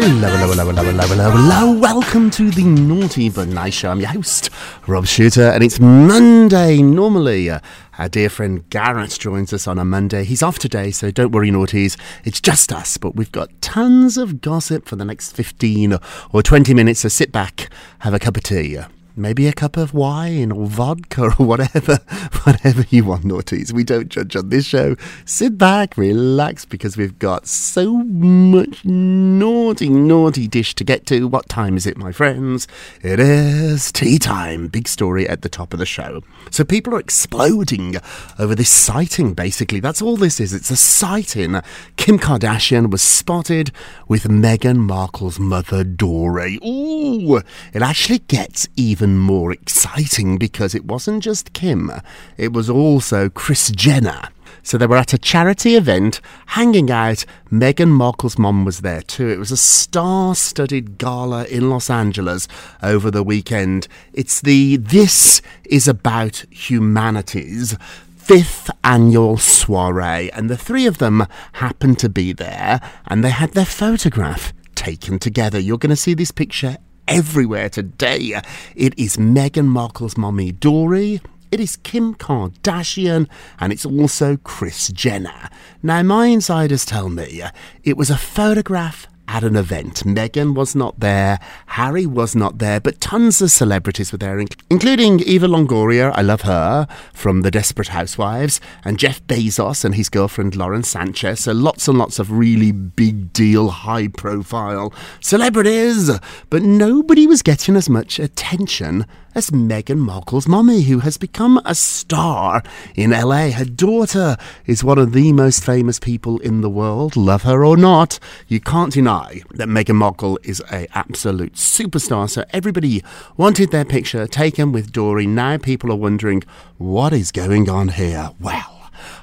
Hello, hello, hello, hello, hello, hello, hello. Welcome to the Naughty But Nice Show. I'm your host, Rob Shuter, and it's Monday. Normally, uh, our dear friend Garrett joins us on a Monday. He's off today, so don't worry, naughties. It's just us, but we've got tons of gossip for the next 15 or 20 minutes, so sit back, have a cup of tea. Maybe a cup of wine or vodka or whatever, whatever you want, naughties. We don't judge on this show. Sit back, relax, because we've got so much naughty, naughty dish to get to. What time is it, my friends? It is tea time. Big story at the top of the show. So people are exploding over this sighting, basically. That's all this is. It's a sighting. Kim Kardashian was spotted with Meghan Markle's mother, Doree. Ooh, it actually gets even more exciting because it wasn't just Kim, it was also Kris Jenner. So they were at a charity event, hanging out. Meghan Markle's mom was there too. It was a star studded gala in Los Angeles over the weekend. It's the This is About Humanity's fifth annual soiree, and the three of them happened to be there, and they had their photograph taken together. You're going to see this picture everywhere today. It is Meghan Markle's mommy, Dory. It is Kim Kardashian, and it's also Kris Jenner. Now, my insiders tell me it was a photograph at an event. Meghan was not there, Harry was not there, but tons of celebrities were there, including Eva Longoria, I love her, from The Desperate Housewives, and Jeff Bezos and his girlfriend Lauren Sanchez. So lots and lots of really big deal, high profile celebrities. But nobody was getting as much attention as Meghan Markle's mummy, who has become a star in LA. Her daughter is one of the most famous people in the world, love her or not. You can't deny that Meghan Markle is a absolute superstar. So everybody wanted their picture taken with Dory. Now people are wondering what is going on here. Well.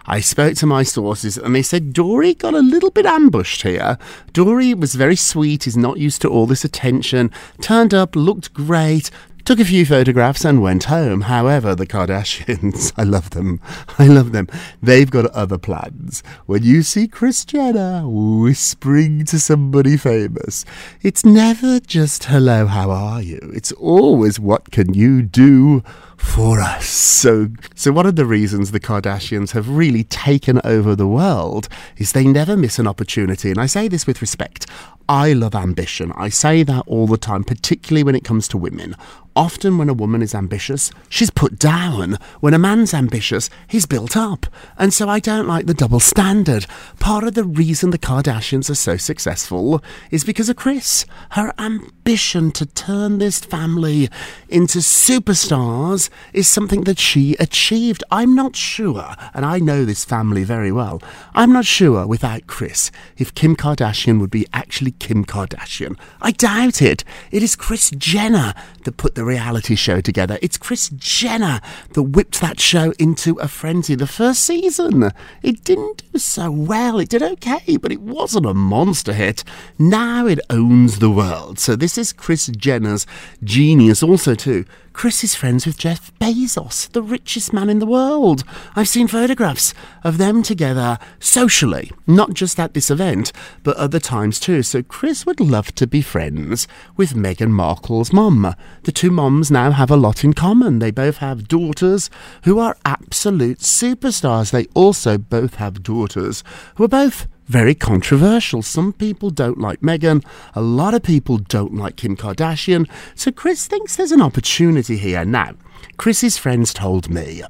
I spoke to my sources and they said Dory got a little bit ambushed here. Dory was very sweet, is not used to all this attention, turned up, looked great, took a few photographs and went home. However, the Kardashians, I love them. I love them. They've got other plans. When you see Kris Jenner whispering to somebody famous, it's never just hello, how are you? It's always what can you do for us. So, so one of the reasons the Kardashians have really taken over the world is they never miss an opportunity. And I say this with respect. I love ambition. I say that all the time, particularly when it comes to women. Often, when a woman is ambitious, she's put down. When a man's ambitious, he's built up. And so I don't like the double standard. Part of the reason the Kardashians are so successful is because of Kris. Her ambition to turn this family into superstars is something that she achieved. I'm not sure, and I know this family very well, I'm not sure without Kris if Kim Kardashian would be actually Kim Kardashian. I doubt it. It is Kris Jenner that put the reality show together. It's Kris Jenner that whipped that show into a frenzy. The first season, it didn't do so well. It did okay, but it wasn't a monster hit. Now it owns the world. So this is Kris Jenner's genius also too. Kris is friends with Jeff Bezos, the richest man in the world. I've seen photographs of them together socially, not just at this event, but other times too. So Kris would love to be friends with Meghan Markle's mum. The two moms now have a lot in common. They both have daughters who are absolute superstars. They also both have daughters who are both very controversial. Some people don't like Meghan, a lot of people don't like Kim Kardashian, so Kris thinks there's an opportunity here. Now, Kris's friends told me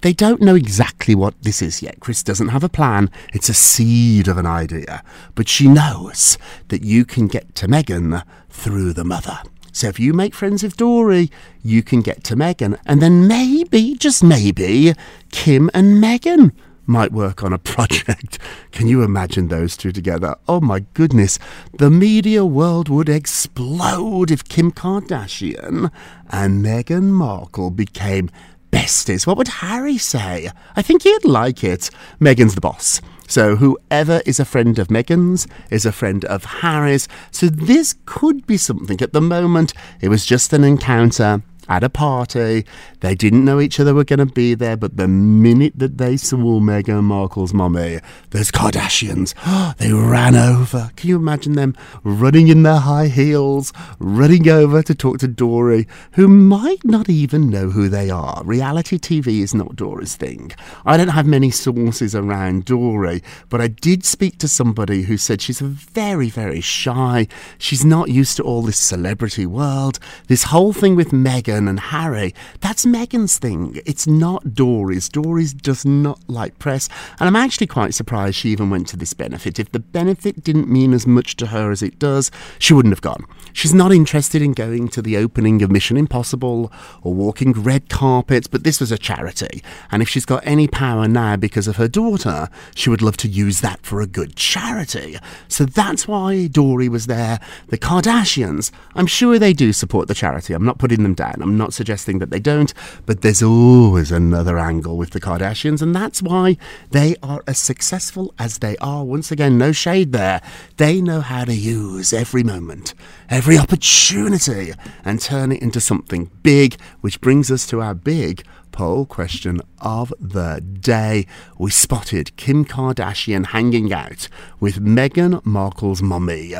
they don't know exactly what this is yet. Kris doesn't have a plan, it's a seed of an idea, but she knows that you can get to Meghan through the mother. So if you make friends with Dory, you can get to Meghan, and then maybe, just maybe, Kim and Meghan might work on a project. Can you imagine those two together? Oh my goodness, the media world would explode if Kim Kardashian and Meghan Markle became besties. What would Harry say? I think he'd like it. Meghan's the boss. So whoever is a friend of Meghan's is a friend of Harry's. So this could be something. At the moment, it was just an encounter at a party. They didn't know each other were going to be there, but the minute that they saw Meghan Markle's mummy, those Kardashians, they ran over. Can you imagine them running in their high heels, running over to talk to Dory, who might not even know who they are? Reality TV is not Dory's thing. I don't have many sources around Dory, but I did speak to somebody who said she's very, very shy. She's not used to all this celebrity world. This whole thing with Meghan and Harry, that's Meghan's thing. It's not Dory's. Dory's does not like press. And I'm actually quite surprised she even went to this benefit. If the benefit didn't mean as much to her as it does, she wouldn't have gone. She's not interested in going to the opening of Mission Impossible or walking red carpets, but this was a charity. And if she's got any power now because of her daughter, she would love to use that for a good charity. So that's why Dory was there. The Kardashians, I'm sure they do support the charity. I'm not putting them down. I'm not suggesting that they don't, but there's always another angle with the Kardashians, and that's why they are as successful as they are. Once again, no shade there. They know how to use every moment, every opportunity, and turn it into something big, which brings us to our big poll question of the day. We spotted Kim Kardashian hanging out with Meghan Markle's mummy.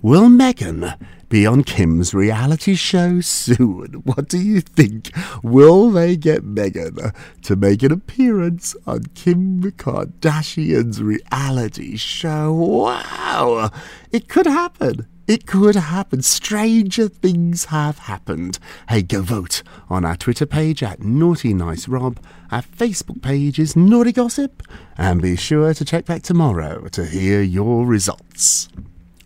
Will Meghan be on Kim's reality show soon? What do you think? Will they get Meghan to make an appearance on Kim Kardashian's reality show? Wow! It could happen. It could happen. Stranger things have happened. Hey, go vote on our Twitter page at Naughty Nice Rob. Our Facebook page is Naughty Gossip. And be sure to check back tomorrow to hear your results.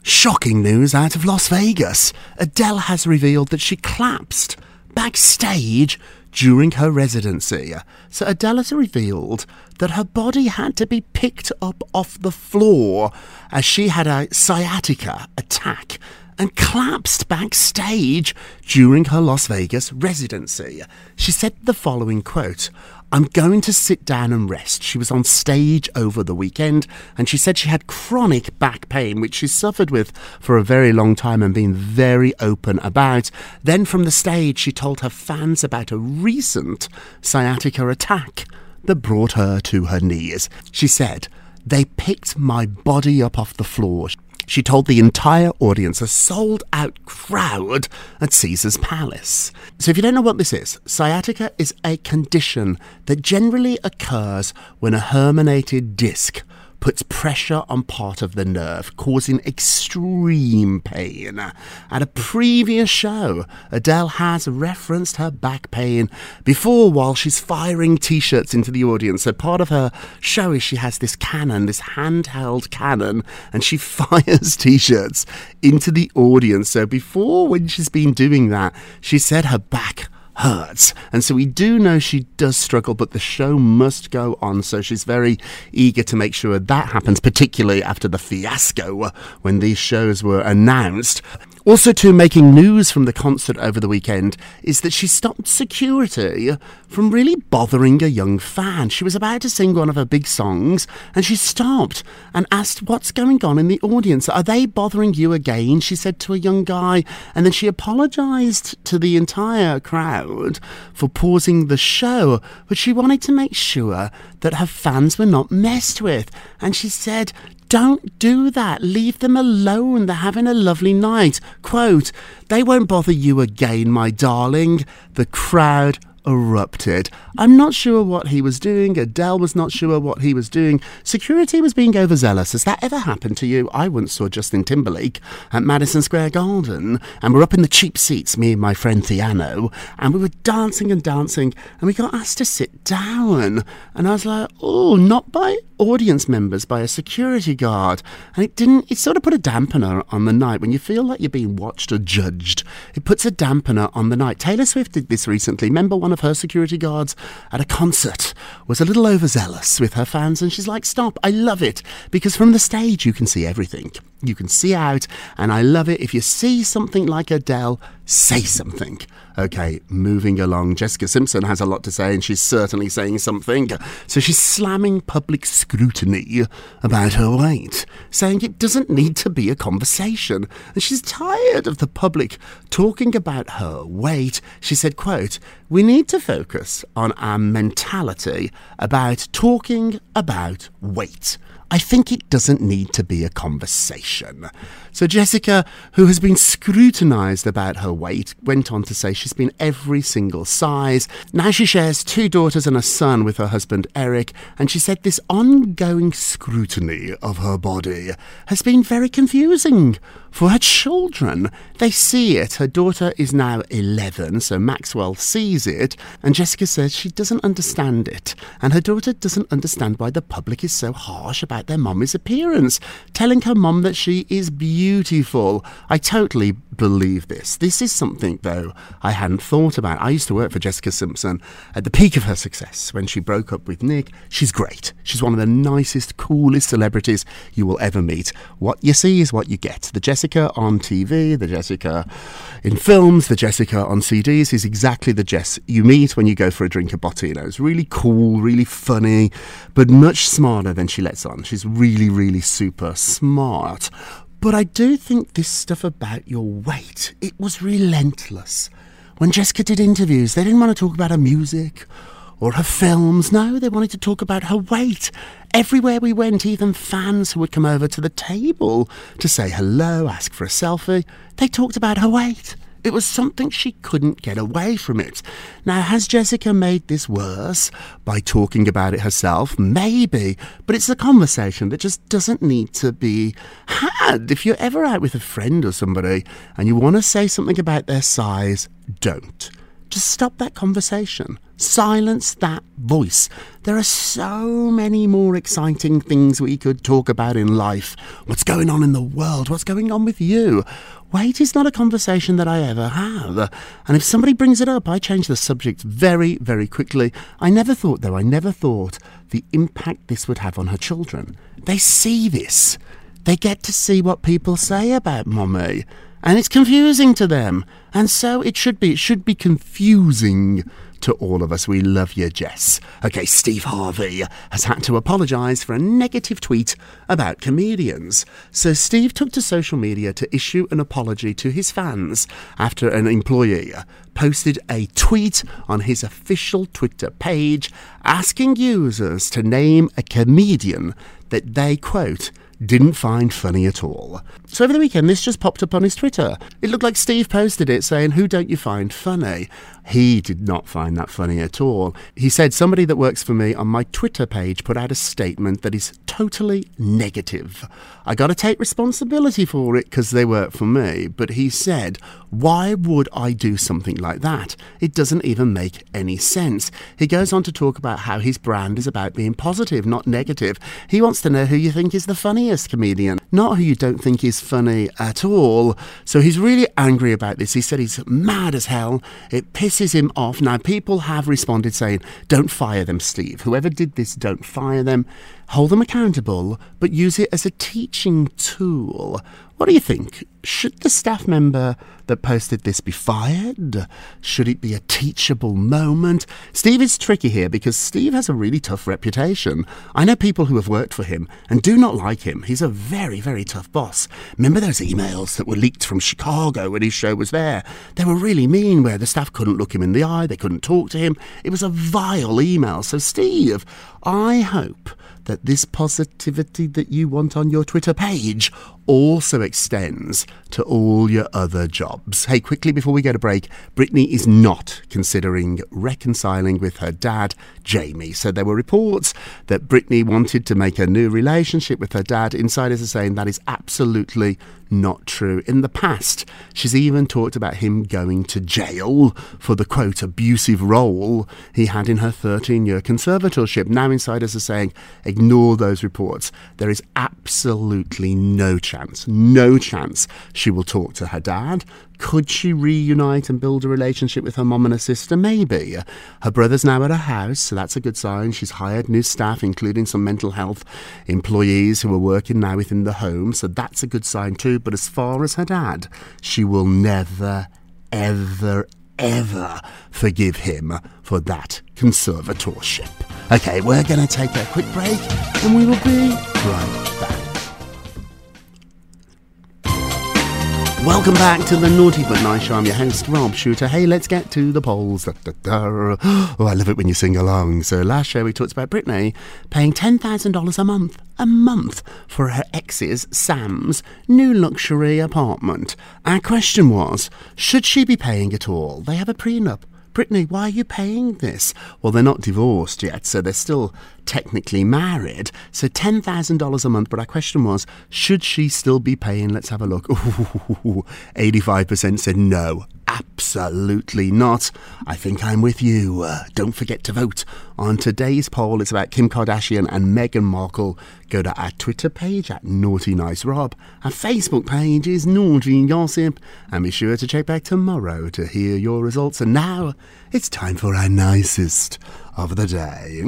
Shocking news out of Las Vegas. Adele has revealed that she collapsed backstage during her residency. So Adele has revealed that her body had to be picked up off the floor as she had a sciatica attack and collapsed backstage during her Las Vegas residency. She said the following quote I'm going to sit down and rest. She was on stage over the weekend and she said she had chronic back pain, which she suffered with for a very long time and been very open about. Then from the stage, she told her fans about a recent sciatica attack that brought her to her knees. She said, They picked my body up off the floor. She told the entire audience, a sold out crowd at Caesar's Palace. So, if you don't know what this is, sciatica is a condition that generally occurs when a herniated disc puts pressure on part of the nerve, causing extreme pain. At a previous show, Adele has referenced her back pain before while she's firing t shirts into the audience. So part of her show is she has this cannon, this handheld cannon, and she fires t shirts into the audience. So before, when she's been doing that, she said her back hurts. And so we do know she does struggle, but the show must go on. So she's very eager to make sure that happens, particularly after the fiasco uh, when these shows were announced. Also, too, making news from the concert over the weekend is that she stopped security from really bothering a young fan. She was about to sing one of her big songs and she stopped and asked, What's going on in the audience? Are they bothering you again? She said to a young guy. And then she apologised to the entire crowd for pausing the show, but she wanted to make sure that her fans were not messed with. And she said, don't do that. Leave them alone. They're having a lovely night. Quote, they won't bother you again, my darling. The crowd erupted. I'm not sure what he was doing. Adele was not sure what he was doing. Security was being overzealous. Has that ever happened to you? I once saw Justin Timberlake at Madison Square Garden, and we're up in the cheap seats, me and my friend Theano, and we were dancing and dancing, and we got asked to sit down. And I was like, oh, not by audience members, by a security guard. And it didn't, it sort of put a dampener on the night. When you feel like you're being watched or judged, it puts a dampener on the night. Taylor Swift did this recently. Remember one of her security guards at a concert was a little overzealous with her fans, and she's like, Stop, I love it. Because from the stage, you can see everything. You can see out, and I love it. If you see something like Adele, say something. Okay, moving along. Jessica Simpson has a lot to say, and she's certainly saying something. So she's slamming public scrutiny about her weight, saying it doesn't need to be a conversation. And she's tired of the public talking about her weight. She said, quote, we need to focus on our mentality about talking about weight. I think it doesn't need to be a conversation. So Jessica, who has been scrutinised about her weight, went on to say she's been every single size. Now she shares two daughters and a son with her husband Eric, and she said this ongoing scrutiny of her body has been very confusing for her children. They see it. Her daughter is now 11, so Maxwell sees it, and Jessica says she doesn't understand it. And her daughter doesn't understand why the public is so harsh about their mummy's appearance, telling her mum that she is beautiful. I totally believe this. This is something, though, I hadn't thought about. I used to work for Jessica Simpson at the peak of her success when she broke up with Nick. She's great. She's one of the nicest, coolest celebrities you will ever meet. What you see is what you get. The Jessica on TV, the Jessica in films, the Jessica on CDs is exactly the Jess you meet when you go for a drink of Bottino. It's really cool, really funny, but much smarter than she lets on. Really, really super smart. But I do think this stuff about your weight, it was relentless. When Jessica did interviews, they didn't want to talk about her music or her films. No, they wanted to talk about her weight. Everywhere we went, even fans who would come over to the table to say hello, ask for a selfie, they talked about her weight. It was something she couldn't get away from it. Now, has Jessica made this worse by talking about it herself? Maybe, but it's a conversation that just doesn't need to be had. If you're ever out with a friend or somebody and you want to say something about their size, don't. Just stop that conversation. Silence that voice. There are so many more exciting things we could talk about in life. What's going on in the world? What's going on with you? Weight is not a conversation that I ever have. And if somebody brings it up, I change the subject very, very quickly. I never thought, though, I never thought the impact this would have on her children. They see this. They get to see what people say about mommy and it's confusing to them. And so it should be. It should be confusing to all of us. We love you, Jess. Okay, Steve Harvey has had to apologise for a negative tweet about comedians. So Steve took to social media to issue an apology to his fans after an employee posted a tweet on his official Twitter page asking users to name a comedian that they, quote, didn't find funny at all. So over the weekend, this just popped up on his Twitter. It looked like Steve posted it saying, Who don't you find funny? He did not find that funny at all. He said, Somebody that works for me on my Twitter page put out a statement that is totally negative. I got to take responsibility for it because they work for me. But he said, Why would I do something like that? It doesn't even make any sense. He goes on to talk about how his brand is about being positive, not negative. He wants to know who you think is the funniest comedian, not who you don't think is funny at all. So he's really angry about this. He said he's mad as hell. It pisses him off. Now, people have responded saying, Don't fire them, Steve. Whoever did this, don't fire them. Hold them accountable, but use it as a teaching tool. What do you think? Should the staff member that posted this be fired? Should it be a teachable moment? Steve is tricky here because Steve has a really tough reputation. I know people who have worked for him and do not like him. He's a very, very tough boss. Remember those emails that were leaked from Chicago when his show was there? They were really mean, where the staff couldn't look him in the eye, they couldn't talk to him. It was a vile email. So, Steve, I hope that this positivity that you want on your Twitter page also extends to all your other jobs. Hey, quickly before we go to break, Britney is not considering reconciling with her dad, Jamie. So there were reports that Britney wanted to make a new relationship with her dad. Insiders are saying that is absolutely not true. In the past, she's even talked about him going to jail for the quote abusive role he had in her 13 year conservatorship. Now, insiders are saying ignore those reports. There is absolutely no chance, no chance she will talk to her dad. Could she reunite and build a relationship with her mum and her sister? Maybe. Her brother's now at her house, so that's a good sign. She's hired new staff, including some mental health employees who are working now within the home, so that's a good sign too. But as far as her dad, she will never, ever, ever forgive him for that conservatorship. Okay, we're going to take a quick break and we will be right back. Welcome back to the Naughty But Nice Show. I'm your host, Rob Shuter. Hey, let's get to the polls. Da, da, da. Oh, I love it when you sing along. So last show we talked about Britney paying $10,000 a month, a month, for her ex's, Sam's, new luxury apartment. Our question was, should she be paying it all? They have a prenup. Britney, why are you paying this? Well, they're not divorced yet, so they're still technically married. So $10,000 a month. But our question was, should she still be paying? Let's have a look. Ooh, 85% said no. Absolutely not. I think I'm with you. Uh, don't forget to vote on today's poll. It's about Kim Kardashian and Meghan Markle. Go to our Twitter page at Naughty Nice Rob. Our Facebook page is Naughty Gossip. And be sure to check back tomorrow to hear your results. And now it's time for our nicest of the day.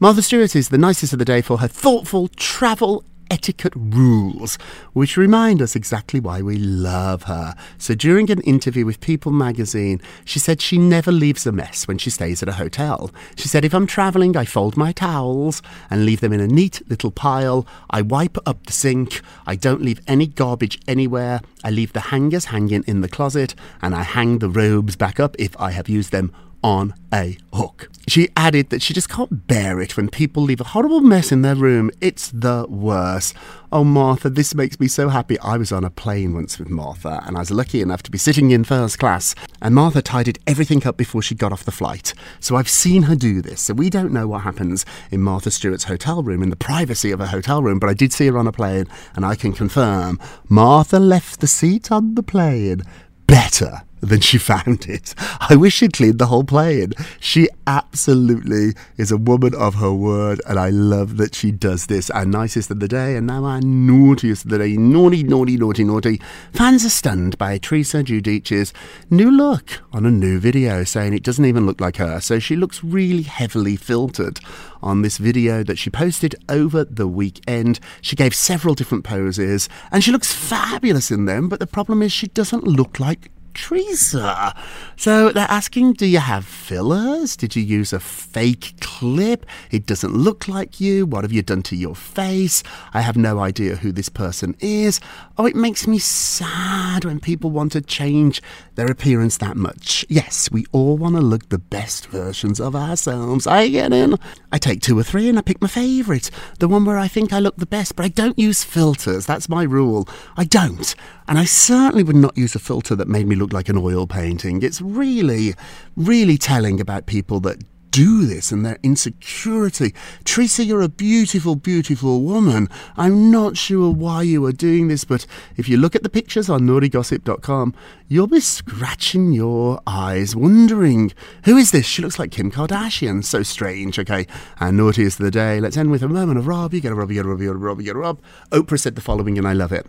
Martha Stewart is the nicest of the day for her thoughtful travel etiquette rules, which remind us exactly why we love her. So during an interview with People magazine, she said she never leaves a mess when she stays at a hotel. She said, if I'm travelling, I fold my towels and leave them in a neat little pile. I wipe up the sink. I don't leave any garbage anywhere. I leave the hangers hanging in the closet and I hang the robes back up if I have used them on a hook. She added that she just can't bear it when people leave a horrible mess in their room. It's the worst. Oh, Martha, this makes me so happy. I was on a plane once with Martha, and I was lucky enough to be sitting in first class. And Martha tidied everything up before she got off the flight. So I've seen her do this. So we don't know what happens in Martha Stewart's hotel room, in the privacy of a hotel room, but I did see her on a plane, and I can confirm Martha left the seat on the plane better than she found it. I wish she'd cleaned the whole plane. She absolutely is a woman of her word, and I love that she does this. Our nicest of the day, and now our naughtiest of the day. Naughty, naughty, naughty, naughty. Fans are stunned by Teresa Giudice's new look on a new video, saying it doesn't even look like her. So she looks really heavily filtered on this video that she posted over the weekend. She gave several different poses, and she looks fabulous in them, but the problem is she doesn't look like Teresa. So they're asking, do you have fillers? Did you use a fake clip? It doesn't look like you. What have you done to your face? I have no idea who this person is. Oh, it makes me sad when people want to change their appearance that much. Yes, we all want to look the best versions of ourselves. I get in. I take two or three and I pick my favourite, the one where I think I look the best, but I don't use filters. That's my rule. I don't. And I certainly would not use a filter that made me look like an oil painting. It's really, really telling about people that do this and their insecurity. Teresa, you're a beautiful, beautiful woman. I'm not sure why you are doing this, but if you look at the pictures on naughtygossip.com, you'll be scratching your eyes, wondering, who is this? She looks like Kim Kardashian. So strange. Okay, and naughty is the day. Let's end with a moment of Rob. You get a Rob, you get a Rob, you get a Rob, you get a Rob. Oprah said the following, and I love it.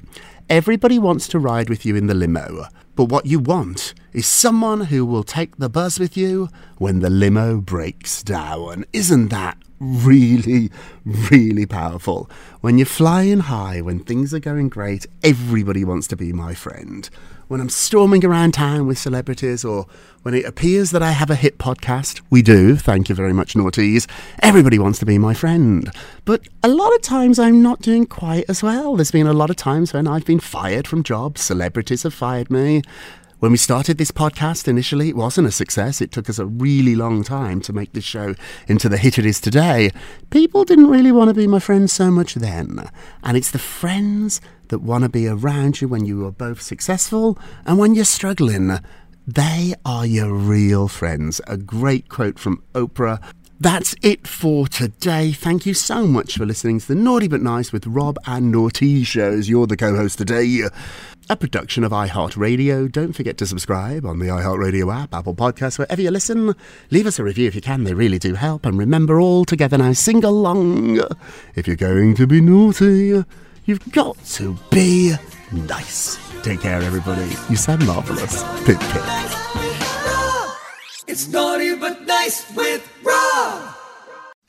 Everybody wants to ride with you in the limo, but what you want is someone who will take the bus with you when the limo breaks down. Isn't that really, really powerful? When you're flying high, when things are going great, everybody wants to be my friend. When I'm storming around town with celebrities, or when it appears that I have a hit podcast, we do, thank you very much, Naughties, everybody wants to be my friend. But a lot of times I'm not doing quite as well. There's been a lot of times when I've been fired from jobs, celebrities have fired me. When we started this podcast initially, it wasn't a success. It took us a really long time to make this show into the hit it is today. People didn't really want to be my friends so much then. And it's the friends that want to be around you when you are both successful and when you're struggling. They are your real friends. A great quote from Oprah. That's it for today. Thank you so much for listening to the Naughty But Nice with Rob and Naughty shows. You're the co host today. A production of iHeartRadio. Don't forget to subscribe on the iHeartRadio app, Apple Podcasts, wherever you listen. Leave us a review if you can, they really do help. And remember, all together now, sing along. If you're going to be naughty, you've got to be nice. Take care, everybody. You sound marvellous. Pip, pip. It's naughty but nice with Rob.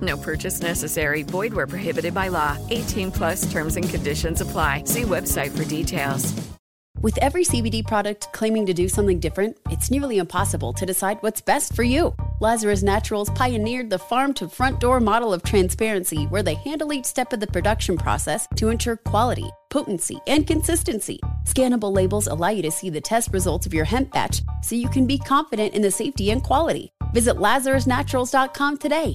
No purchase necessary. Void where prohibited by law. 18 plus terms and conditions apply. See website for details. With every CBD product claiming to do something different, it's nearly impossible to decide what's best for you. Lazarus Naturals pioneered the farm to front door model of transparency where they handle each step of the production process to ensure quality, potency, and consistency. Scannable labels allow you to see the test results of your hemp batch so you can be confident in the safety and quality. Visit LazarusNaturals.com today.